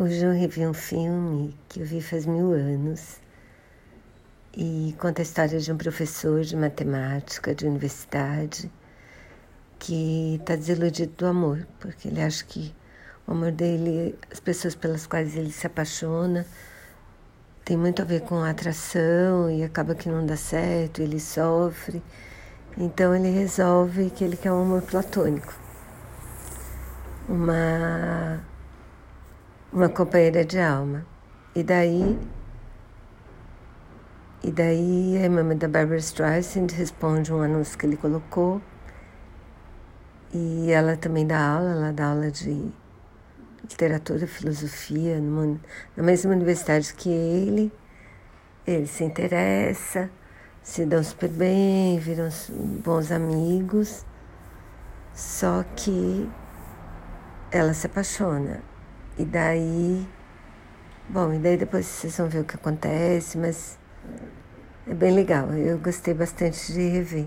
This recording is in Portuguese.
Hoje eu revi um filme que eu vi faz mil anos e conta a história de um professor de matemática de universidade que está desiludido do amor, porque ele acha que o amor dele, as pessoas pelas quais ele se apaixona, tem muito a ver com a atração e acaba que não dá certo, ele sofre. Então ele resolve que ele quer um amor platônico. Uma uma companheira de alma. E daí, e daí a irmã da Barbara Streisand responde um anúncio que ele colocou. E ela também dá aula, ela dá aula de literatura, filosofia, numa, na mesma universidade que ele. Ele se interessa, se dão super bem, viram bons amigos. Só que ela se apaixona. E daí. Bom, e daí depois vocês vão ver o que acontece, mas é bem legal. Eu gostei bastante de rever.